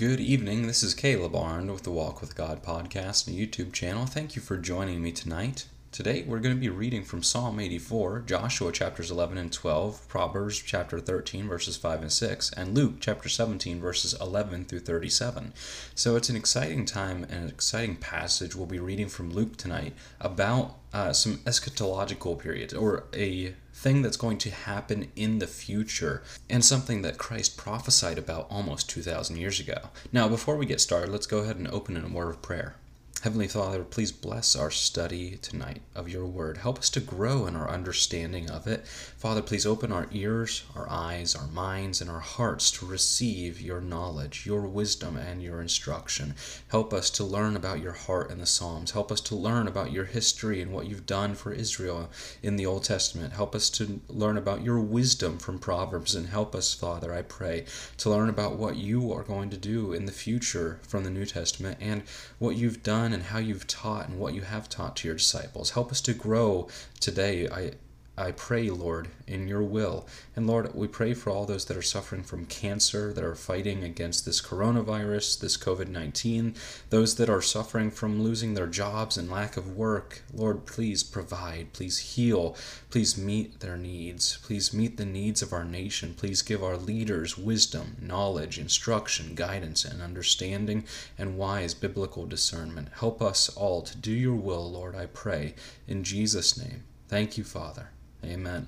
Good evening. This is Caleb Arndt with the Walk with God podcast and YouTube channel. Thank you for joining me tonight. Today we're going to be reading from Psalm 84, Joshua chapters 11 and 12, Proverbs chapter 13 verses 5 and 6, and Luke chapter 17 verses 11 through 37. So it's an exciting time and an exciting passage we'll be reading from Luke tonight about uh, some eschatological periods or a thing that's going to happen in the future and something that Christ prophesied about almost 2,000 years ago. Now, before we get started, let's go ahead and open in a word of prayer. Heavenly Father, please bless our study tonight of your word. Help us to grow in our understanding of it. Father, please open our ears, our eyes, our minds, and our hearts to receive your knowledge, your wisdom, and your instruction. Help us to learn about your heart in the Psalms. Help us to learn about your history and what you've done for Israel in the Old Testament. Help us to learn about your wisdom from Proverbs. And help us, Father, I pray, to learn about what you are going to do in the future from the New Testament and what you've done done and how you've taught and what you have taught to your disciples. Help us to grow today. I I pray, Lord, in your will. And Lord, we pray for all those that are suffering from cancer, that are fighting against this coronavirus, this COVID 19, those that are suffering from losing their jobs and lack of work. Lord, please provide, please heal, please meet their needs, please meet the needs of our nation. Please give our leaders wisdom, knowledge, instruction, guidance, and understanding, and wise biblical discernment. Help us all to do your will, Lord, I pray, in Jesus' name. Thank you, Father. Amen.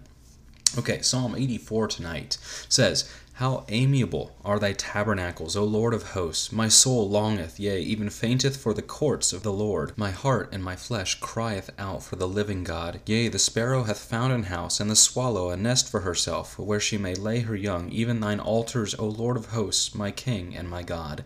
Okay, Psalm 84 tonight says, How amiable are thy tabernacles, O Lord of hosts! My soul longeth, yea, even fainteth for the courts of the Lord. My heart and my flesh crieth out for the living God. Yea, the sparrow hath found an house, and the swallow a nest for herself, where she may lay her young, even thine altars, O Lord of hosts, my King and my God.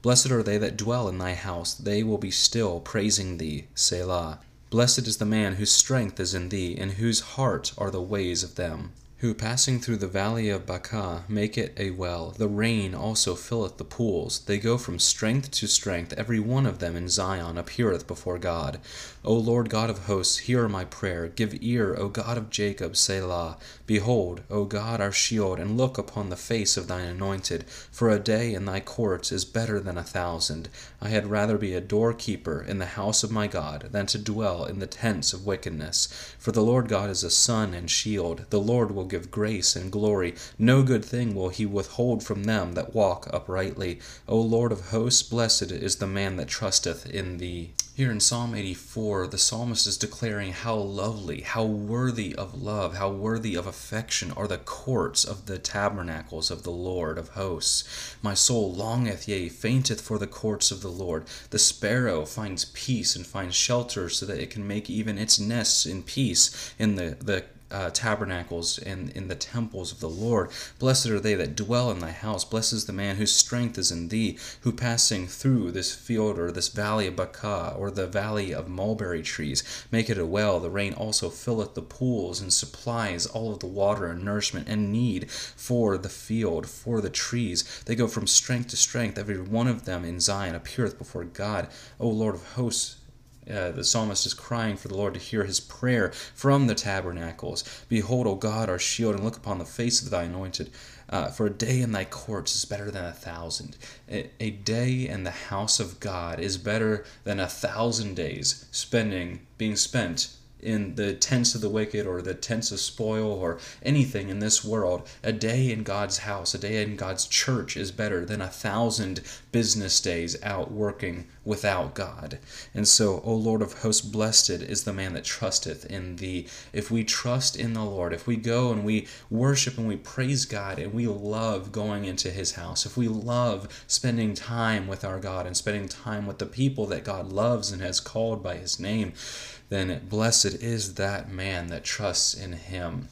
Blessed are they that dwell in thy house, they will be still praising thee. Selah. Blessed is the man whose strength is in thee, in whose heart are the ways of them who passing through the valley of Baca make it a well. The rain also filleth the pools. They go from strength to strength. Every one of them in Zion appeareth before God. O Lord God of hosts, hear my prayer. Give ear, O God of Jacob, Selah. Behold, O God our shield, and look upon the face of thine anointed. For a day in thy courts is better than a thousand. I had rather be a doorkeeper in the house of my God than to dwell in the tents of wickedness. For the Lord God is a sun and shield. The Lord will give grace and glory. No good thing will he withhold from them that walk uprightly. O Lord of hosts, blessed is the man that trusteth in thee. Here in Psalm 84, the psalmist is declaring how lovely, how worthy of love, how worthy of affection are the courts of the tabernacles of the Lord of hosts. My soul longeth, yea, fainteth for the courts of the Lord. The sparrow finds peace and finds shelter so that it can make even its nests in peace in the, the uh, tabernacles and in the temples of the Lord. Blessed are they that dwell in thy house. Blessed is the man whose strength is in thee, who passing through this field or this valley of Baca or the valley of mulberry trees, make it a well. The rain also filleth the pools and supplies all of the water and nourishment and need for the field, for the trees. They go from strength to strength. Every one of them in Zion appeareth before God. O Lord of hosts, uh, the psalmist is crying for the Lord to hear his prayer from the tabernacles. Behold, O God, our shield, and look upon the face of thy anointed. Uh, for a day in thy courts is better than a thousand. A, a day in the house of God is better than a thousand days spending being spent in the tents of the wicked or the tents of spoil or anything in this world, a day in God's house, a day in God's church is better than a thousand business days out working without God. And so, O Lord of hosts, blessed is the man that trusteth in thee. If we trust in the Lord, if we go and we worship and we praise God and we love going into his house, if we love spending time with our God and spending time with the people that God loves and has called by his name, then blessed is that man that trusts in him.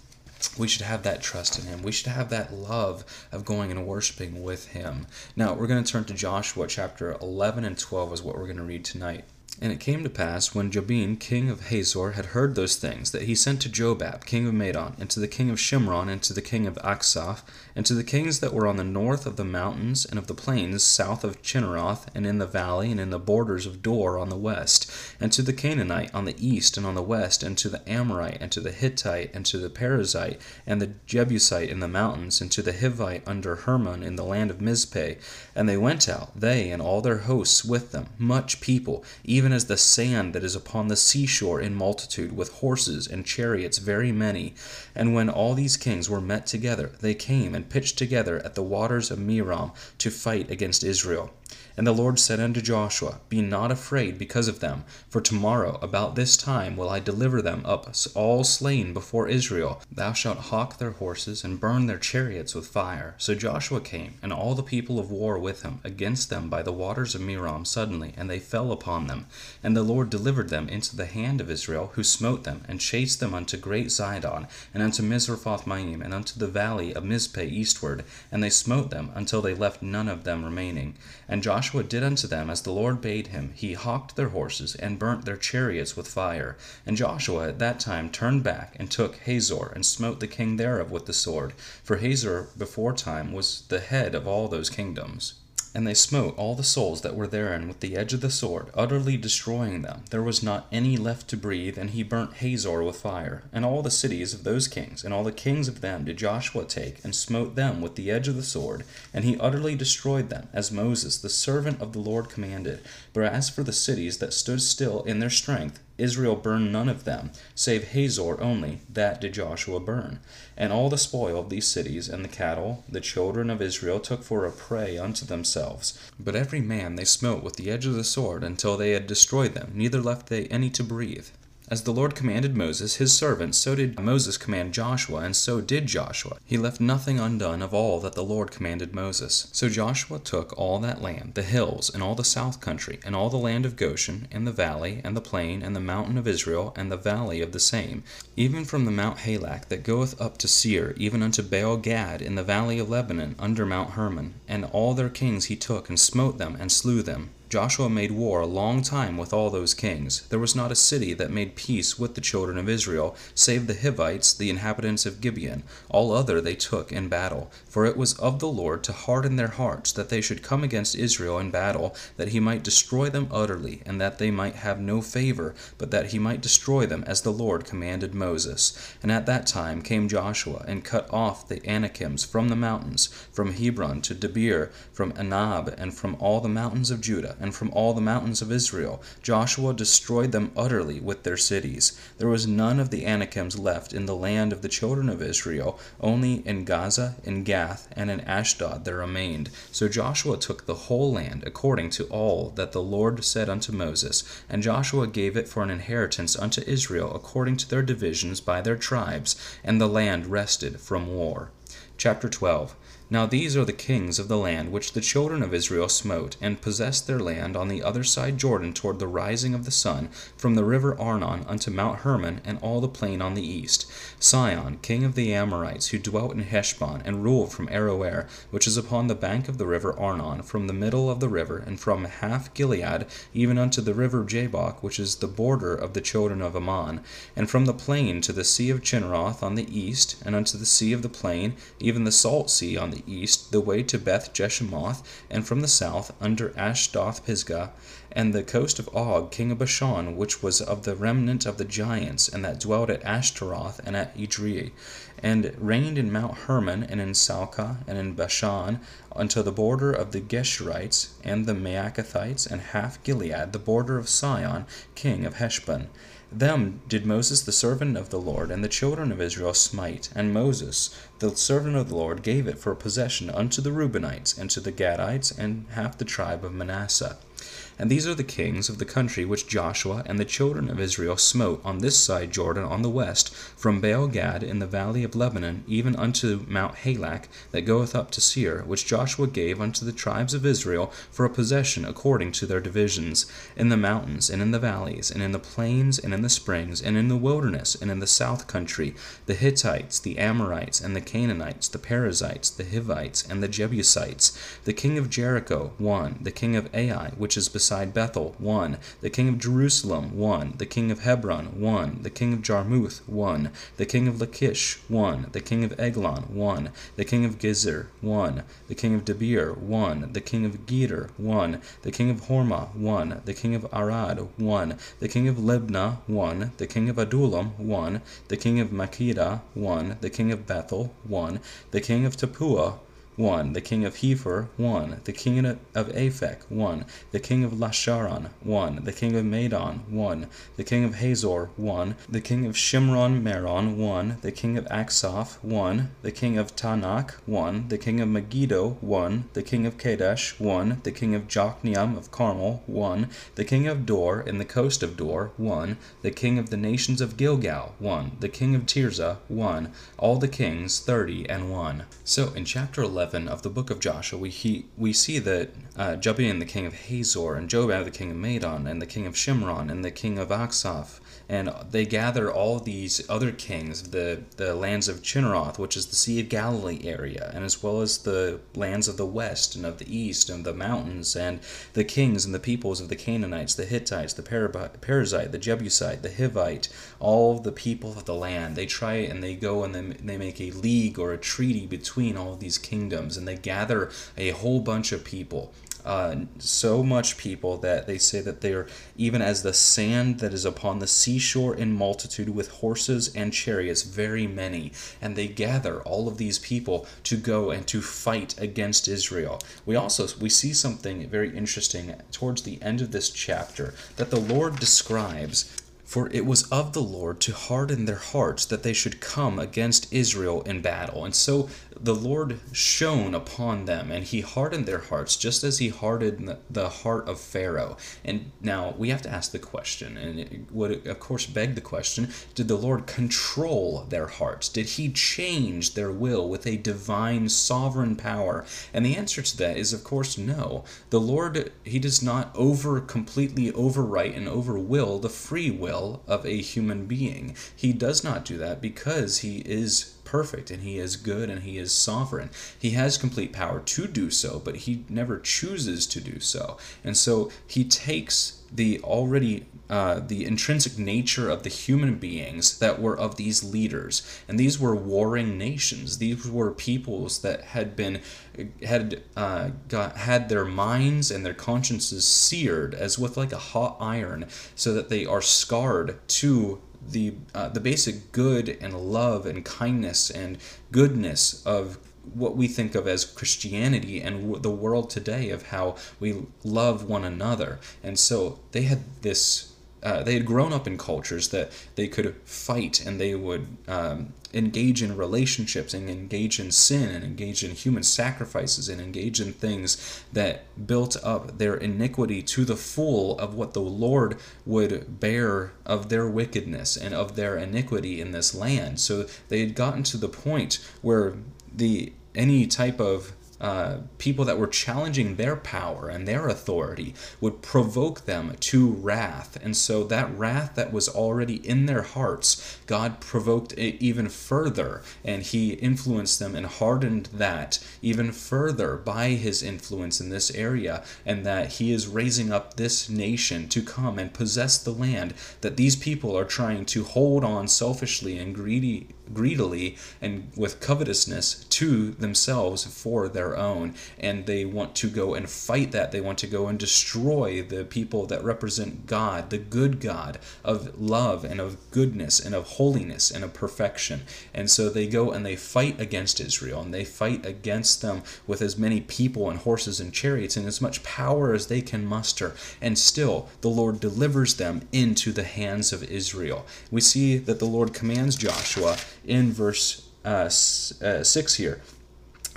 We should have that trust in him. We should have that love of going and worshiping with him. Now, we're going to turn to Joshua chapter 11 and 12 is what we're going to read tonight. And it came to pass, when Jabin king of Hazor had heard those things, that he sent to Jobab king of Madon, and to the king of Shimron, and to the king of Achshaph, and to the kings that were on the north of the mountains and of the plains south of Chinneroth, and in the valley, and in the borders of Dor on the west, and to the Canaanite on the east and on the west, and to the Amorite, and to the Hittite, and to the Perizzite, and the Jebusite in the mountains, and to the Hivite under Hermon in the land of Mizpeh. And they went out, they and all their hosts with them, much people, even as the sand that is upon the seashore in multitude, with horses and chariots very many. And when all these kings were met together, they came and pitched together at the waters of Merom to fight against Israel. And the Lord said unto Joshua, Be not afraid because of them, for tomorrow about this time will I deliver them up all slain before Israel. Thou shalt hough their horses and burn their chariots with fire. So Joshua came, and all the people of war with him, against them by the waters of Merom suddenly, and they fell upon them. And the Lord delivered them into the hand of Israel, who smote them, and chased them unto great Zidon, and unto Misrephothmaim, and unto the valley of Mizpeh eastward. And they smote them until they left none of them remaining. And Joshua did unto them as the Lord bade him. He houghed their horses, and burnt their chariots with fire. And Joshua at that time turned back, and took Hazor, and smote the king thereof with the sword. For Hazor beforetime was the head of all those kingdoms. And they smote all the souls that were therein with the edge of the sword, utterly destroying them. There was not any left to breathe, and he burnt Hazor with fire. And all the cities of those kings, and all the kings of them did Joshua take, and smote them with the edge of the sword, and he utterly destroyed them, as Moses the servant of the Lord commanded. But as for the cities that stood still in their strength, Israel burned none of them, save Hazor only, that did Joshua burn. And all the spoil of these cities and the cattle the children of Israel took for a prey unto themselves. But every man they smote with the edge of the sword until they had destroyed them, neither left they any to breathe. As the Lord commanded Moses, his servant, so did Moses command Joshua, and so did Joshua. He left nothing undone of all that the Lord commanded Moses. So Joshua took all that land, the hills, and all the south country, and all the land of Goshen, and the valley, and the plain, and the mountain of Israel, and the valley of the same, even from the Mount Halak that goeth up to Seir, even unto Baal Gad, in the valley of Lebanon, under Mount Hermon. And all their kings he took, and smote them, and slew them. Joshua made war a long time with all those kings. There was not a city that made peace with the children of Israel, save the Hivites, the inhabitants of Gibeon. All other they took in battle. For it was of the Lord to harden their hearts, that they should come against Israel in battle, that he might destroy them utterly, and that they might have no favor, but that he might destroy them as the Lord commanded Moses. And at that time came Joshua, and cut off the Anakims from the mountains, from Hebron to Debir, from Anab, and from all the mountains of Judah and from all the mountains of Israel. Joshua destroyed them utterly with their cities. There was none of the Anakims left in the land of the children of Israel, only in Gaza, in Gath, and in Ashdod there remained. So Joshua took the whole land according to all that the Lord said unto Moses, and Joshua gave it for an inheritance unto Israel according to their divisions by their tribes, and the land rested from war. Chapter 12 now these are the kings of the land which the children of Israel smote, and possessed their land on the other side Jordan toward the rising of the sun, from the river Arnon unto Mount Hermon, and all the plain on the east. Sihon, king of the Amorites, who dwelt in Heshbon, and ruled from Aroer, which is upon the bank of the river Arnon, from the middle of the river, and from half Gilead, even unto the river Jabbok, which is the border of the children of Ammon, and from the plain to the sea of Chinneroth on the east, and unto the sea of the plain, even the salt sea on the east, the way to Beth Jeshimoth, and from the south, under Ashdoth Pisgah, and the coast of Og, king of Bashan, which was of the remnant of the giants, and that dwelt at Ashtaroth and at Edrei, and reigned in Mount Hermon, and in Salcah, and in Bashan, unto the border of the Geshurites, and the Maachathites, and half Gilead, the border of Sihon, king of Heshbon. Them did Moses the servant of the Lord and the children of Israel smite, and Moses the servant of the Lord gave it for a possession unto the Reubenites, and to the Gadites, and half the tribe of Manasseh. And these are the kings of the country which Joshua and the children of Israel smote on this side Jordan on the west, from Baal Gad in the valley of Lebanon, even unto Mount Halak that goeth up to Seir, which Joshua gave unto the tribes of Israel for a possession according to their divisions, in the mountains, and in the valleys, and in the plains, and in the springs, and in the wilderness, and in the south country, the Hittites, the Amorites, and the Canaanites, the Perizzites, the Hivites, and the Jebusites, the king of Jericho, one, the king of Ai, which is beside Bethel, 1. The king of Jerusalem, 1. The king of Hebron, 1. The king of Jarmuth, 1. The king of Lachish, 1. The king of Eglon, 1. The king of Gezer, 1. The king of Debir, 1. The king of Geder, 1. The king of Hormah, 1. The king of Arad, 1. The king of Libnah, 1. The king of Adullam, 1. The king of Makkedah, 1. The king of Bethel, 1. The king of Tappuah, 1. The king of Hepher, 1. The king of Aphek, 1. The king of Lasharon, 1. The king of Madon, 1. The king of Hazor, 1. The king of Shimron Meron, 1. The king of Aksaph, 1. The king of Taanach, 1. The king of Megiddo, 1. The king of Kadesh, 1. The king of Jokneam of Carmel, 1. The king of Dor in the coast of Dor, 1. The king of the nations of Gilgal, 1. The king of Tirzah, 1. All the kings, 30 and 1. So in chapter 11, 11 of the book of Joshua, we, he, we see that uh, Jabin, the king of Hazor, and Jobab, the king of Madon, and the king of Shimron, and the king of Aksaph, and they gather all these other kings, the, the lands of Chinneroth, which is the Sea of Galilee area, and as well as the lands of the west and of the east and the mountains, and the kings and the peoples of the Canaanites, the Hittites, the Perizzite, the Jebusite, the Hivite, all the people of the land. They try and they go and they, they make a league or a treaty between all these kingdoms, and they gather a whole bunch of people uh, so much people that they say that they are even as the sand that is upon the seashore in multitude with horses and chariots very many and they gather all of these people to go and to fight against israel we also we see something very interesting towards the end of this chapter that the lord describes for it was of the Lord to harden their hearts that they should come against Israel in battle. And so the Lord shone upon them, and he hardened their hearts, just as he hardened the heart of Pharaoh. And now we have to ask the question, and it would, of course, beg the question did the Lord control their hearts? Did he change their will with a divine sovereign power? And the answer to that is, of course, no. The Lord, he does not over completely overwrite and overwill the free will of a human being. He does not do that because he is perfect and he is good and he is sovereign. He has complete power to do so, but he never chooses to do so. And so he takes the already uh, the intrinsic nature of the human beings that were of these leaders and these were warring nations these were peoples that had been had uh, got had their minds and their consciences seared as with like a hot iron so that they are scarred to the uh, the basic good and love and kindness and goodness of what we think of as Christianity and the world today of how we love one another. And so they had this uh, they had grown up in cultures that they could fight and they would um, engage in relationships and engage in sin and engage in human sacrifices and engage in things that built up their iniquity to the full of what the Lord would bear of their wickedness and of their iniquity in this land. So they had gotten to the point where the any type of uh, people that were challenging their power and their authority would provoke them to wrath. And so that wrath that was already in their hearts, God provoked it even further, and He influenced them and hardened that even further by His influence in this area, and that He is raising up this nation to come and possess the land that these people are trying to hold on selfishly and greedy greedily and with covetousness to themselves for their own. And they want to go and fight that. They want to go and destroy the people that represent God the good God of love and of goodness and of holiness and of perfection. And so they go and they fight against Israel and they fight against them with as many people and horses and chariots and as much power as they can muster. And still the Lord delivers them into the hands of Israel. We see that the Lord commands Joshua in verse uh, uh, 6 here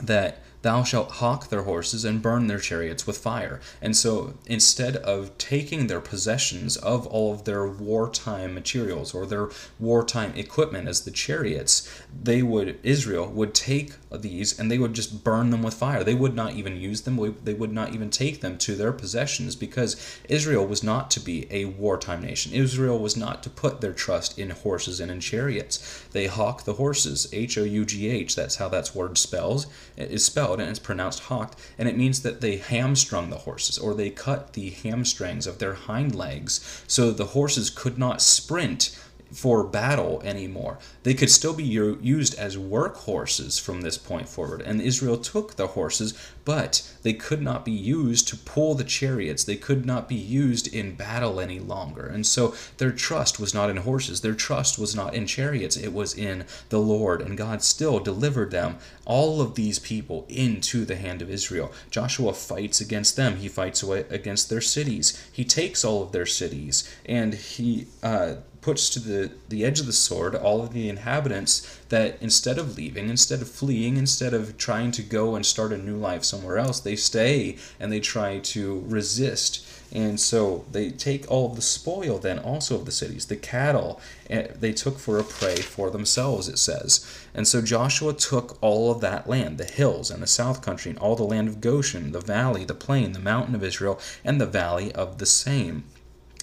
that Thou shalt hough their horses and burn their chariots with fire. And so instead of taking their possessions of all of their wartime materials or their wartime equipment as the chariots, they would, Israel would take these and they would just burn them with fire. They would not even use them, they would not even take them to their possessions because Israel was not to be a wartime nation. Israel was not to put their trust in horses and in chariots. They hough the horses, H O U G H, that's how that word spells, is spelled and it's pronounced hocked, and it means that they hamstrung the horses or they cut the hamstrings of their hind legs so the horses could not sprint for battle anymore. They could still be used as workhorses from this point forward. And Israel took the horses, but they could not be used to pull the chariots. They could not be used in battle any longer. And so their trust was not in horses, their trust was not in chariots, it was in the Lord. And God still delivered them, all of these people, into the hand of Israel. Joshua fights against them, he fights against their cities, he takes all of their cities, and he uh, puts to the, the edge of the sword all of the inhabitants that instead of leaving, instead of fleeing, instead of trying to go and start a new life somewhere else, they stay and they try to resist. And so they take all of the spoil then also of the cities, the cattle eh, they took for a prey for themselves, it says. And so Joshua took all of that land, the hills and the south country, and all the land of Goshen, the valley, the plain, the mountain of Israel, and the valley of the same.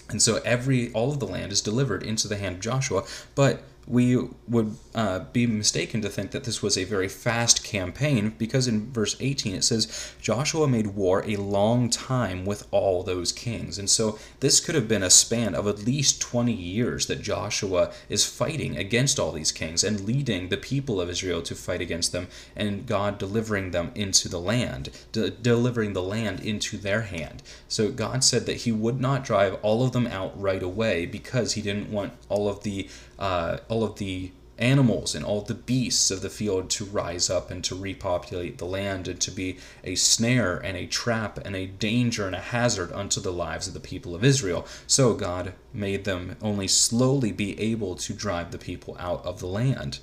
And so every all of the land is delivered into the hand of Joshua, but we would uh, be mistaken to think that this was a very fast campaign because in verse 18 it says Joshua made war a long time with all those kings. And so this could have been a span of at least 20 years that Joshua is fighting against all these kings and leading the people of Israel to fight against them and God delivering them into the land, de- delivering the land into their hand. So God said that he would not drive all of them out right away because he didn't want all of the uh, all of the animals and all the beasts of the field to rise up and to repopulate the land and to be a snare and a trap and a danger and a hazard unto the lives of the people of Israel. So God made them only slowly be able to drive the people out of the land.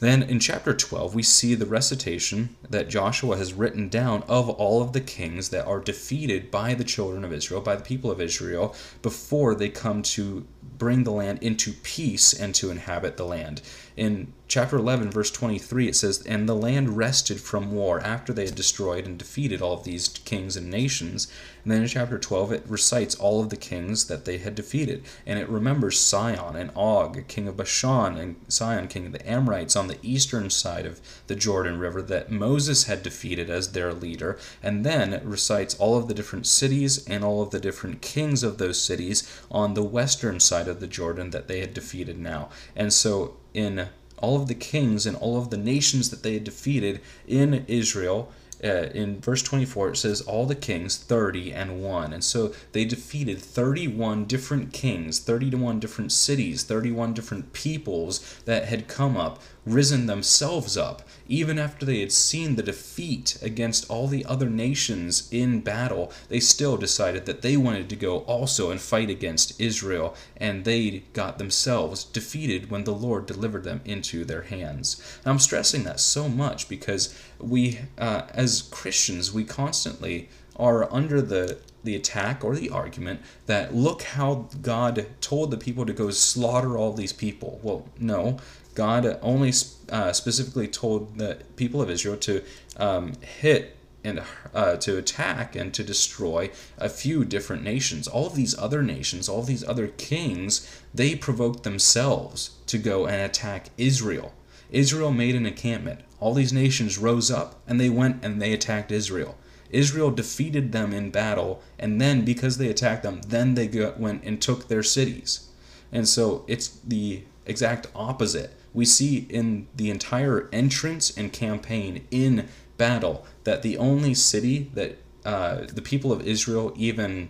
Then in chapter 12, we see the recitation that Joshua has written down of all of the kings that are defeated by the children of Israel, by the people of Israel, before they come to bring the land into peace and to inhabit the land. In chapter 11, verse 23, it says, And the land rested from war after they had destroyed and defeated all of these kings and nations. And then in chapter 12, it recites all of the kings that they had defeated. And it remembers Sihon and Og, king of Bashan, and Sihon, king of the Amorites, on the eastern side of the Jordan River that Moses had defeated as their leader. And then it recites all of the different cities and all of the different kings of those cities on the western side of the Jordan that they had defeated now. And so in all of the kings and all of the nations that they had defeated in Israel. Uh, in verse 24, it says, All the kings, 30 and 1. And so they defeated 31 different kings, 31 different cities, 31 different peoples that had come up risen themselves up, even after they had seen the defeat against all the other nations in battle, they still decided that they wanted to go also and fight against Israel, and they got themselves defeated when the Lord delivered them into their hands. And I'm stressing that so much because we, uh, as Christians, we constantly are under the the attack or the argument that look how God told the people to go slaughter all these people. Well, no, God only uh, specifically told the people of Israel to um, hit and uh, to attack and to destroy a few different nations. All of these other nations, all these other kings, they provoked themselves to go and attack Israel. Israel made an encampment. All these nations rose up and they went and they attacked Israel. Israel defeated them in battle, and then because they attacked them, then they went and took their cities. And so it's the exact opposite we see in the entire entrance and campaign in battle that the only city that uh, the people of Israel even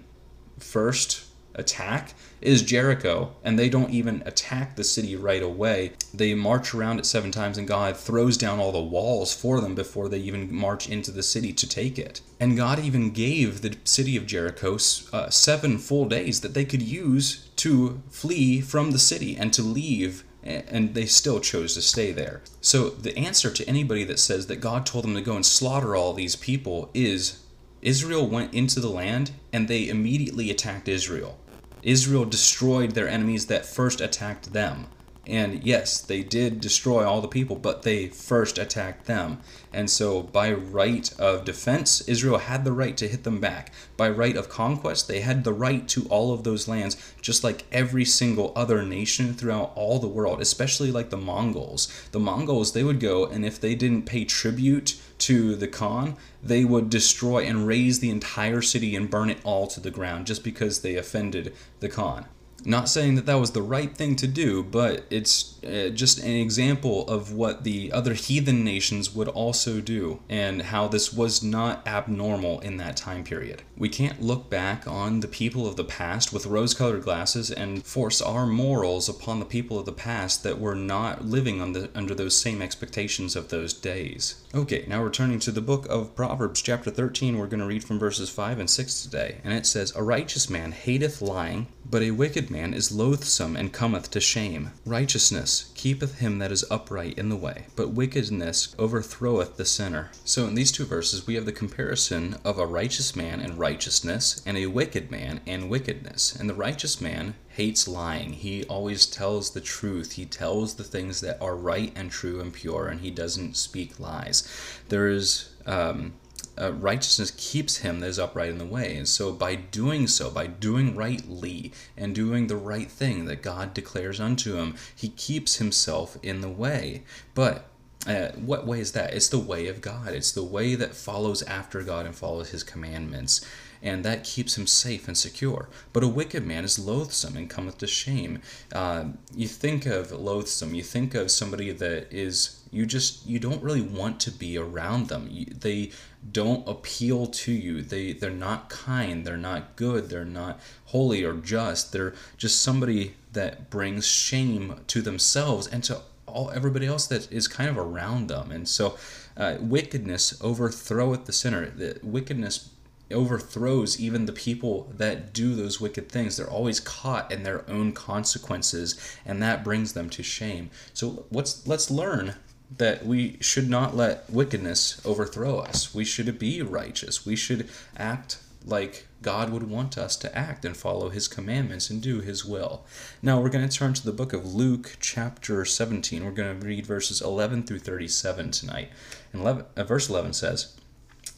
first attack is Jericho, and they don't even attack the city right away. They march around it seven times, and God throws down all the walls for them before they even march into the city to take it. And God even gave the city of Jericho uh, seven full days that they could use to flee from the city and to leave and they still chose to stay there. So the answer to anybody that says that God told them to go and slaughter all these people is Israel went into the land and they immediately attacked Israel. Israel destroyed their enemies that first attacked them. And yes, they did destroy all the people, but they first attacked them. And so, by right of defense, Israel had the right to hit them back. By right of conquest, they had the right to all of those lands, just like every single other nation throughout all the world, especially like the Mongols. The Mongols, they would go, and if they didn't pay tribute to the Khan, they would destroy and raze the entire city and burn it all to the ground just because they offended the Khan. Not saying that that was the right thing to do, but it's uh, just an example of what the other heathen nations would also do and how this was not abnormal in that time period. We can't look back on the people of the past with rose colored glasses and force our morals upon the people of the past that were not living the, under those same expectations of those days. Okay, now returning to the book of Proverbs, chapter 13, we're going to read from verses 5 and 6 today. And it says, A righteous man hateth lying but a wicked man is loathsome and cometh to shame. Righteousness keepeth him that is upright in the way, but wickedness overthroweth the sinner. So in these two verses, we have the comparison of a righteous man and righteousness, and a wicked man and wickedness. And the righteous man hates lying. He always tells the truth. He tells the things that are right and true and pure, and he doesn't speak lies. There is um, uh, righteousness keeps him that is upright in the way. And so, by doing so, by doing rightly and doing the right thing that God declares unto him, he keeps himself in the way. But uh, what way is that? It's the way of God. It's the way that follows after God and follows his commandments and that keeps him safe and secure. But a wicked man is loathsome and cometh to shame. Uh, you think of loathsome, you think of somebody that is, you just, you don't really want to be around them. They don't appeal to you. They, they're not kind, they're not good, they're not holy or just. They're just somebody that brings shame to themselves and to all everybody else that is kind of around them. And so uh, wickedness overthroweth the sinner. The wickedness overthrows even the people that do those wicked things. They're always caught in their own consequences, and that brings them to shame. So let's let's learn that we should not let wickedness overthrow us. We should be righteous. We should act like God would want us to act and follow His commandments and do His will. Now we're going to turn to the book of Luke, chapter 17. We're going to read verses 11 through 37 tonight. And 11, uh, verse 11 says,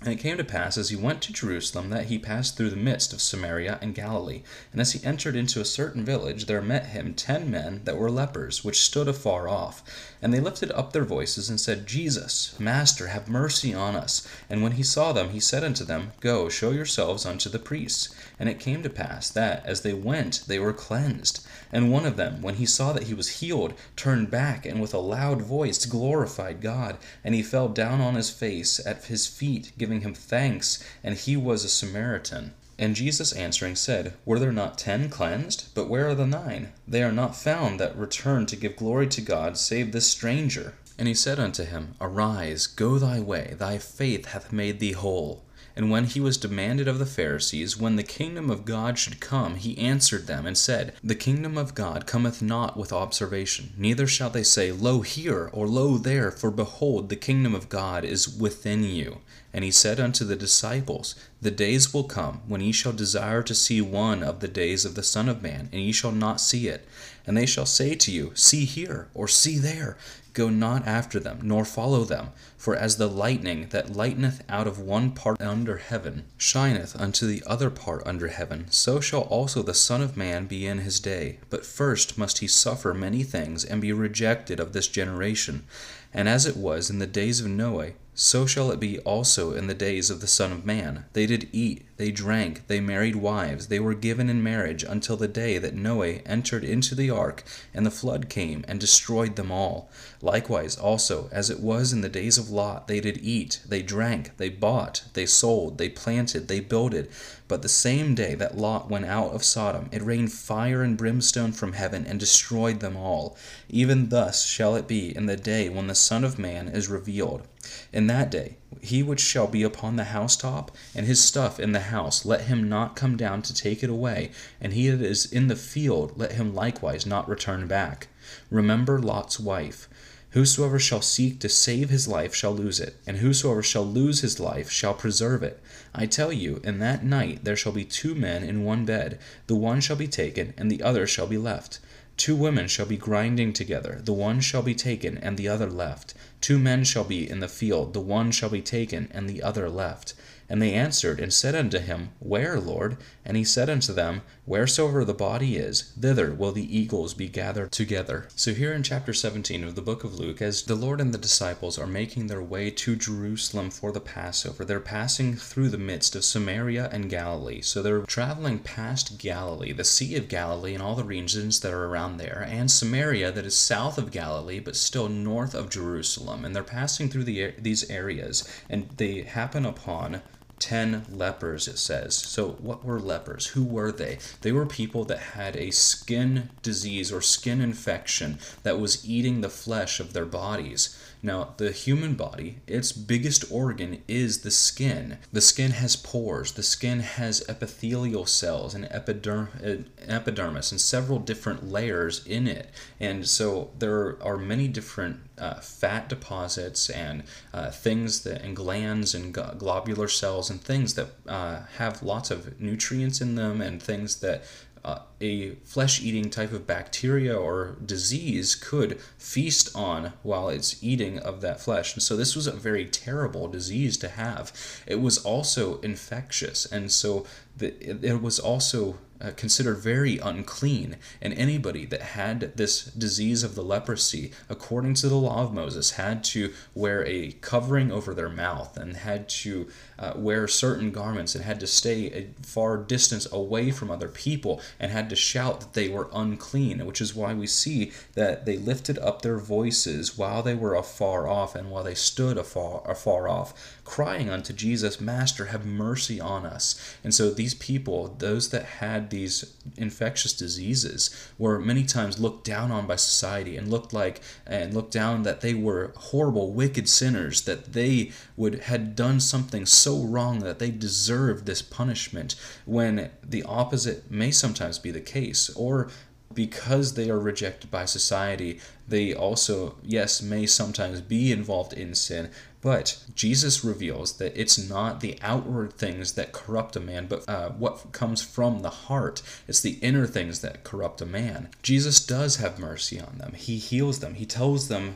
and it came to pass, as he went to Jerusalem, that he passed through the midst of Samaria and Galilee. And as he entered into a certain village, there met him ten men that were lepers, which stood afar off. And they lifted up their voices, and said, Jesus, Master, have mercy on us. And when he saw them, he said unto them, Go, show yourselves unto the priests. And it came to pass, that, as they went, they were cleansed. And one of them, when he saw that he was healed, turned back, and with a loud voice glorified God. And he fell down on his face at his feet, giving him thanks, and he was a Samaritan. And Jesus answering said, Were there not ten cleansed? But where are the nine? They are not found that return to give glory to God, save this stranger. And he said unto him, Arise, go thy way, thy faith hath made thee whole. And when he was demanded of the Pharisees when the kingdom of God should come, he answered them and said, The kingdom of God cometh not with observation, neither shall they say, Lo here, or Lo there, for behold, the kingdom of God is within you. And he said unto the disciples, The days will come when ye shall desire to see one of the days of the Son of Man, and ye shall not see it. And they shall say to you, See here, or see there. Go not after them, nor follow them. For as the lightning that lighteneth out of one part under heaven shineth unto the other part under heaven, so shall also the Son of Man be in his day. But first must he suffer many things, and be rejected of this generation. And as it was in the days of Noe, so shall it be also in the days of the Son of Man. They did eat, they drank, they married wives, they were given in marriage until the day that Noe entered into the ark, and the flood came and destroyed them all. Likewise also, as it was in the days of Lot, they did eat, they drank, they bought, they sold, they planted, they builded. But the same day that Lot went out of Sodom, it rained fire and brimstone from heaven and destroyed them all. Even thus shall it be in the day when the Son of Man is revealed. In that day, he which shall be upon the housetop, and his stuff in the house, let him not come down to take it away, and he that is in the field, let him likewise not return back. Remember Lot's wife. Whosoever shall seek to save his life shall lose it, and whosoever shall lose his life shall preserve it. I tell you, in that night there shall be two men in one bed, the one shall be taken, and the other shall be left. Two women shall be grinding together, the one shall be taken, and the other left. Two men shall be in the field, the one shall be taken, and the other left. And they answered and said unto him, Where, Lord? And he said unto them, Wheresoever the body is, thither will the eagles be gathered together. So, here in chapter 17 of the book of Luke, as the Lord and the disciples are making their way to Jerusalem for the Passover, they're passing through the midst of Samaria and Galilee. So, they're traveling past Galilee, the Sea of Galilee, and all the regions that are around there, and Samaria, that is south of Galilee, but still north of Jerusalem. And they're passing through the, these areas, and they happen upon 10 lepers, it says. So, what were lepers? Who were they? They were people that had a skin disease or skin infection that was eating the flesh of their bodies. Now, the human body, its biggest organ is the skin. The skin has pores, the skin has epithelial cells and epiderm- epidermis and several different layers in it. And so there are many different uh, fat deposits and uh, things that, and glands and globular cells and things that uh, have lots of nutrients in them and things that uh, a flesh eating type of bacteria or disease could feast on while it's eating of that flesh. And so this was a very terrible disease to have. It was also infectious, and so the, it, was also uh, considered very unclean, and anybody that had this disease of the leprosy, according to the law of Moses, had to wear a covering over their mouth and had to uh, wear certain garments and had to stay a far distance away from other people and had to shout that they were unclean, which is why we see that they lifted up their voices while they were afar off and while they stood afar, afar off, crying unto Jesus, Master, have mercy on us. And so these people, those that had these infectious diseases, were many times looked down on by society and looked like and looked down that they were horrible, wicked sinners, that they would had done something so wrong that they deserve this punishment, when the opposite may sometimes be the case, or because they are rejected by society, they also, yes, may sometimes be involved in sin, but Jesus reveals that it's not the outward things that corrupt a man, but uh, what comes from the heart. It's the inner things that corrupt a man. Jesus does have mercy on them. He heals them. He tells them,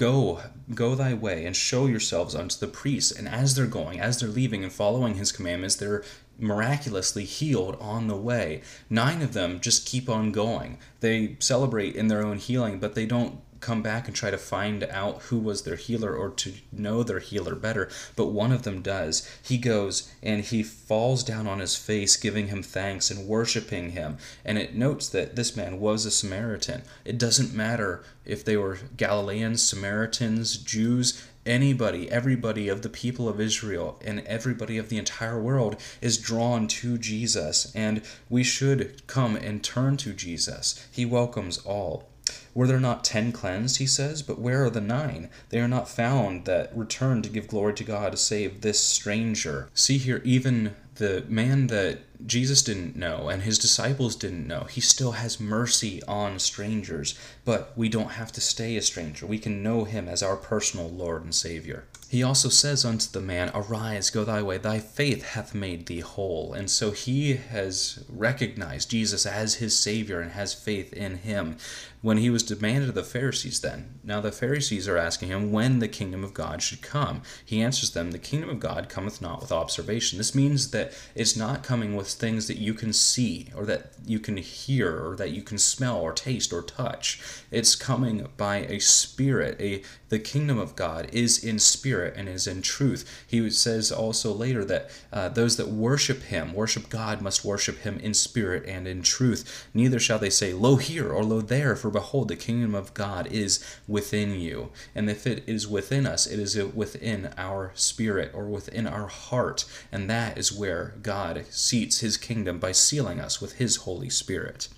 Go, go thy way, and show yourselves unto the priests. And as they're going, as they're leaving and following his commandments, they're miraculously healed on the way. Nine of them just keep on going. They celebrate in their own healing, but they don't come back and try to find out who was their healer or to know their healer better, but one of them does. He goes and he falls down on his face, giving him thanks and worshiping him. And it notes that this man was a Samaritan. It doesn't matter if they were Galileans, Samaritans, Jews, anybody, everybody of the people of Israel and everybody of the entire world is drawn to Jesus, and we should come and turn to Jesus. He welcomes all. Were there not ten cleansed, he says, but where are the nine? They are not found that return to give glory to God save this stranger. See here, even the man that Jesus didn't know and his disciples didn't know. He still has mercy on strangers, but we don't have to stay a stranger. We can know him as our personal Lord and Savior. He also says unto the man, Arise, go thy way, thy faith hath made thee whole. And so he has recognized Jesus as his Savior and has faith in him. When he was demanded of the Pharisees, then, now the Pharisees are asking him when the kingdom of God should come. He answers them, The kingdom of God cometh not with observation. This means that it's not coming with things that you can see or that you can hear or that you can smell or taste or touch. It's coming by a spirit. A the kingdom of God is in spirit and is in truth. He says also later that uh, those that worship him, worship God, must worship him in spirit and in truth. Neither shall they say, Lo here or lo there, for behold, the kingdom of God is within you. And if it is within us, it is within our spirit or within our heart. And that is where God seats his kingdom by sealing us with his Holy Spirit.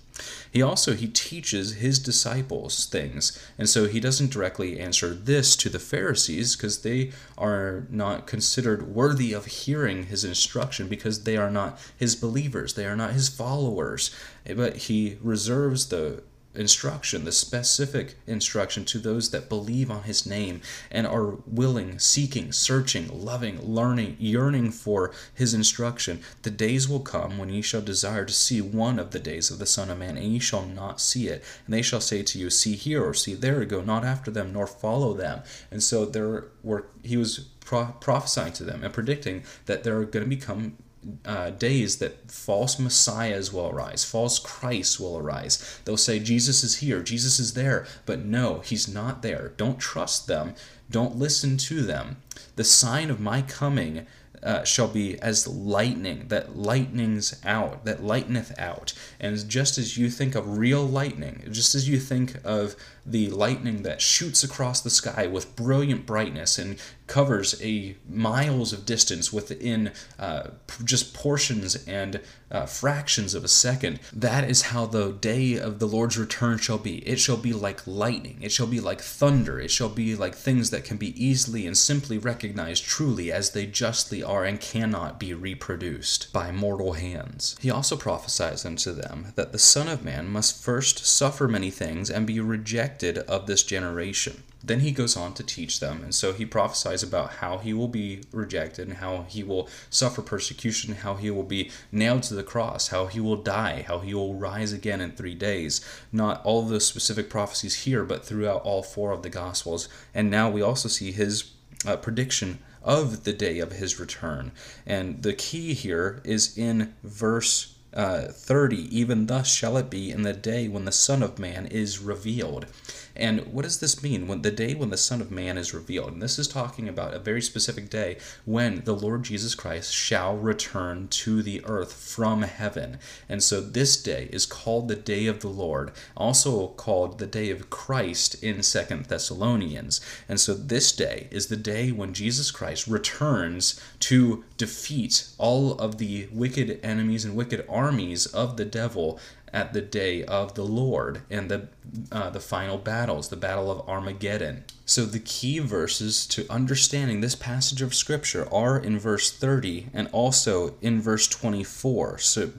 He also he teaches his disciples things. And so he doesn't directly answer this to the Pharisees because they are not considered worthy of hearing his instruction because they are not his believers, they are not his followers. But he reserves the instruction, the specific instruction to those that believe on his name and are willing, seeking, searching, loving, learning, yearning for his instruction. The days will come when ye shall desire to see one of the days of the Son of Man, and ye shall not see it. And they shall say to you, See here or see there, go not after them, nor follow them. And so there were he was pro- prophesying to them and predicting that there are going to become uh, days that false messiahs will arise, false Christs will arise. They'll say, Jesus is here, Jesus is there, but no, he's not there. Don't trust them, don't listen to them. The sign of my coming uh, shall be as lightning that lightnings out, that lighteneth out. And just as you think of real lightning, just as you think of the lightning that shoots across the sky with brilliant brightness and covers a miles of distance within uh, just portions and uh, fractions of a second. That is how the day of the Lord's return shall be. It shall be like lightning. It shall be like thunder. It shall be like things that can be easily and simply recognized truly as they justly are and cannot be reproduced by mortal hands. He also prophesies unto them that the Son of Man must first suffer many things and be rejected rejected of this generation. Then he goes on to teach them, and so he prophesies about how he will be rejected and how he will suffer persecution, how he will be nailed to the cross, how he will die, how he will rise again in three days. Not all those specific prophecies here, but throughout all four of the Gospels. And now we also see his uh, prediction of the day of his return. And the key here is in verse uh, 30 even thus shall it be in the day when the son of man is revealed and what does this mean? When the day when the son of man is revealed and this is talking about a very specific day when the lord jesus christ shall return to the earth from heaven. And so this day is called the day of the lord also called the day of christ in second thessalonians. And so this day is the day when jesus christ returns to defeat all of the wicked enemies and wicked armies of the devil at the day of the Lord and the uh, the final battles, the battle of Armageddon. So the key verses to understanding this passage of scripture are in verse 30 and also in verse 24. So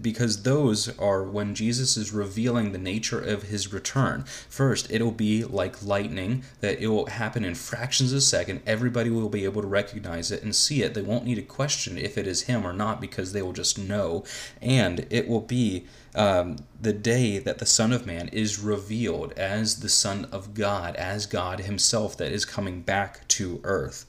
because those are when Jesus is revealing the nature of his return. First, it'll be like lightning that it will happen in fractions of a second. Everybody will be able to recognize it and see it. They won't need to question if it is him or not because they will just know. And it will be um, the day that the Son of Man is revealed as the Son of God, as God Himself that is coming back to earth.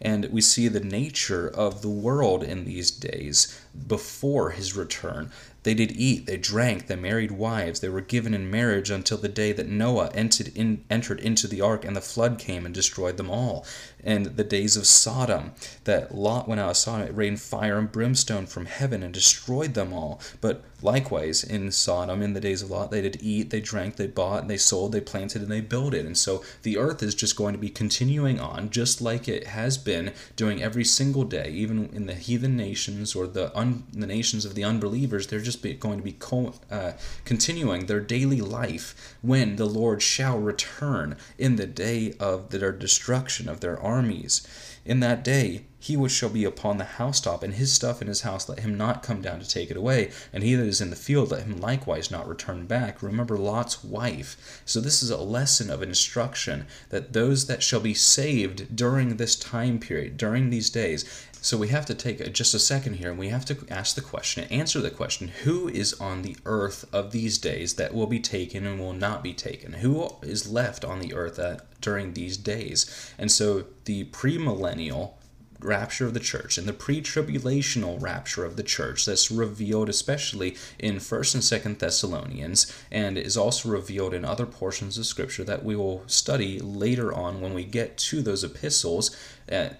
And we see the nature of the world in these days before his return. They did eat, they drank, they married wives, they were given in marriage until the day that Noah entered, in, entered into the ark and the flood came and destroyed them all. And the days of Sodom, that Lot went out of Sodom, it rained fire and brimstone from heaven and destroyed them all. But likewise, in Sodom, in the days of Lot, they did eat, they drank, they bought, they sold, they planted, and they built it. And so the earth is just going to be continuing on, just like it has been doing every single day, even in the heathen nations or the un, the nations of the unbelievers. They're just going to be co- uh, continuing their daily life when the Lord shall return in the day of their destruction of their armies. In that day, he which shall be upon the housetop, and his stuff in his house, let him not come down to take it away. And he that is in the field, let him likewise not return back. Remember Lot's wife. So, this is a lesson of instruction that those that shall be saved during this time period, during these days, so we have to take just a second here and we have to ask the question, answer the question who is on the earth of these days that will be taken and will not be taken? Who is left on the earth at, during these days? And so the premillennial rapture of the church and the pre-tribulational rapture of the church that's revealed especially in 1st and 2nd Thessalonians and is also revealed in other portions of scripture that we will study later on when we get to those epistles uh,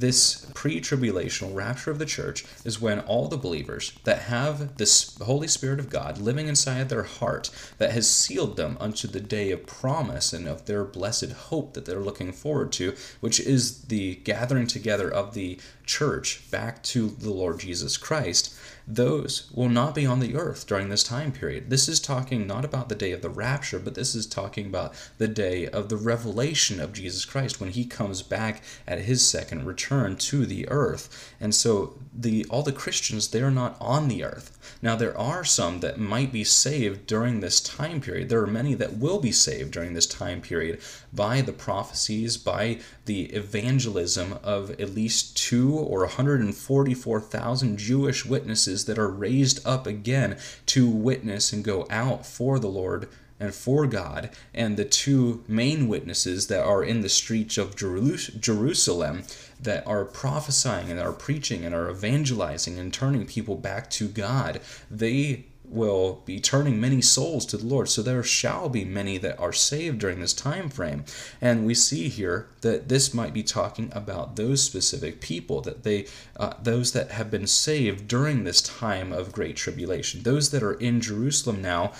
this pre tribulational rapture of the church is when all the believers that have this Holy Spirit of God living inside their heart, that has sealed them unto the day of promise and of their blessed hope that they're looking forward to, which is the gathering together of the church back to the Lord Jesus Christ those will not be on the earth during this time period. This is talking not about the day of the rapture, but this is talking about the day of the revelation of Jesus Christ when he comes back at his second return to the earth. And so the all the Christians they are not on the earth. Now there are some that might be saved during this time period. There are many that will be saved during this time period by the prophecies, by the evangelism of at least two or 144,000 Jewish witnesses that are raised up again to witness and go out for the Lord and for God, and the two main witnesses that are in the streets of Jerusalem that are prophesying and are preaching and are evangelizing and turning people back to God, they will be turning many souls to the Lord. So there shall be many that are saved during this time frame. And we see here that this might be talking about those specific people that they uh, those that have been saved during this time of great tribulation. Those that are in Jerusalem now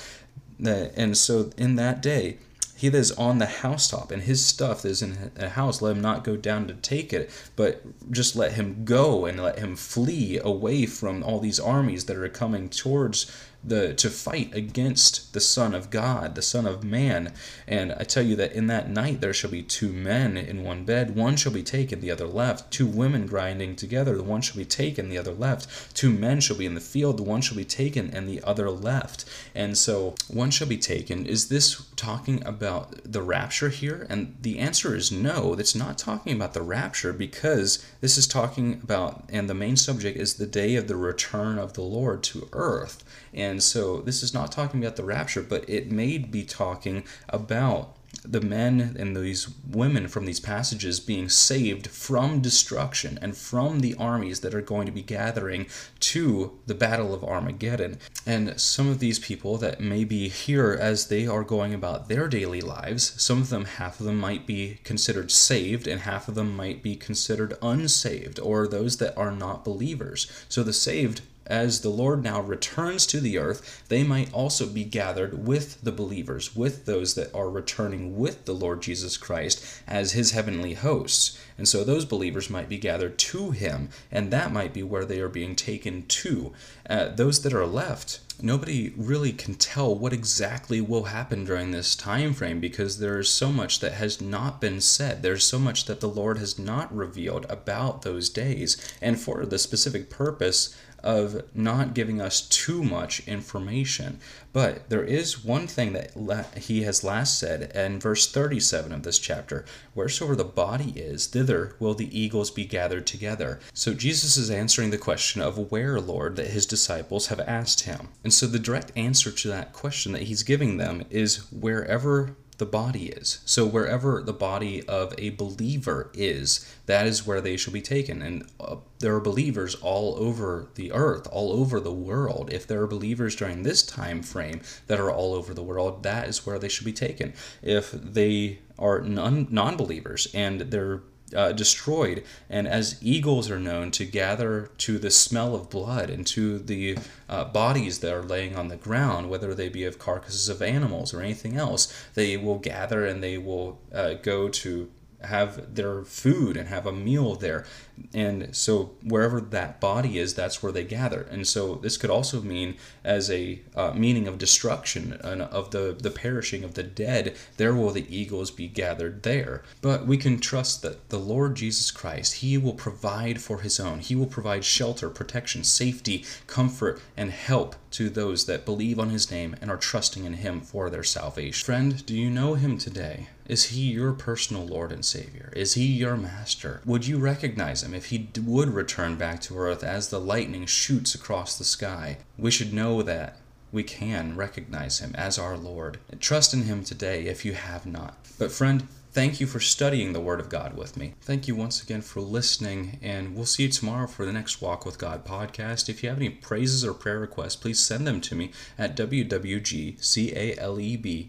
and so in that day, he that is on the housetop and his stuff that is in a house, let him not go down to take it, but just let him go and let him flee away from all these armies that are coming towards the to fight against the Son of God, the Son of Man. And I tell you that in that night there shall be two men in one bed, one shall be taken, the other left. Two women grinding together, the one shall be taken, the other left. Two men shall be in the field, the one shall be taken, and the other left. And so one shall be taken. Is this talking about the rapture here? And the answer is no. It's not talking about the rapture because this is talking about, and the main subject is the day of the return of the Lord to earth. And so this is not talking about the rapture, but it may be talking about the men and these women from these passages being saved from destruction and from the armies that are going to be gathering to the battle of Armageddon. And some of these people that may be here as they are going about their daily lives, some of them, half of them might be considered saved, and half of them might be considered unsaved, or those that are not believers. So the saved as the Lord now returns to the earth, they might also be gathered with the believers, with those that are returning with the Lord Jesus Christ as his heavenly hosts. And so those believers might be gathered to him, and that might be where they are being taken to. Uh, those that are left, nobody really can tell what exactly will happen during this time frame because there's so much that has not been said there's so much that the lord has not revealed about those days and for the specific purpose of not giving us too much information. But there is one thing that he has last said in verse 37 of this chapter Wheresoever the body is, thither will the eagles be gathered together. So Jesus is answering the question of where, Lord, that his disciples have asked him. And so the direct answer to that question that he's giving them is wherever the body is. So wherever the body of a believer is, that is where they shall be taken. And uh, there are believers all over the earth, all over the world. If there are believers during this time frame that are all over the world, that is where they should be taken. If they are non believers and they're uh, destroyed. And as eagles are known to gather to the smell of blood and to the uh, bodies that are laying on the ground, whether they be of carcasses of animals or anything else, they will gather and they will uh, go to have their food and have a meal there. And so wherever that body is, that's where they gather. And so this could also mean as a uh, meaning of destruction and of the, the perishing of the dead, there will the eagles be gathered there. But we can trust that the Lord Jesus Christ, He will provide for His own. He will provide shelter, protection, safety, comfort, and help to those that believe on His name and are trusting in Him for their salvation. Friend, do you know Him today? Is he your personal Lord and Savior? Is he your Master? Would you recognize him if he would return back to earth as the lightning shoots across the sky? We should know that we can recognize him as our Lord. Trust in him today if you have not. But, friend, Thank you for studying the Word of God with me. Thank you once again for listening, and we'll see you tomorrow for the next Walk with God podcast. If you have any praises or prayer requests, please send them to me at wwgcaleb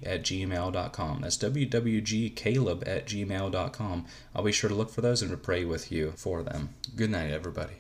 at gmail.com. That's wwgcaleb at gmail.com. I'll be sure to look for those and to pray with you for them. Good night, everybody.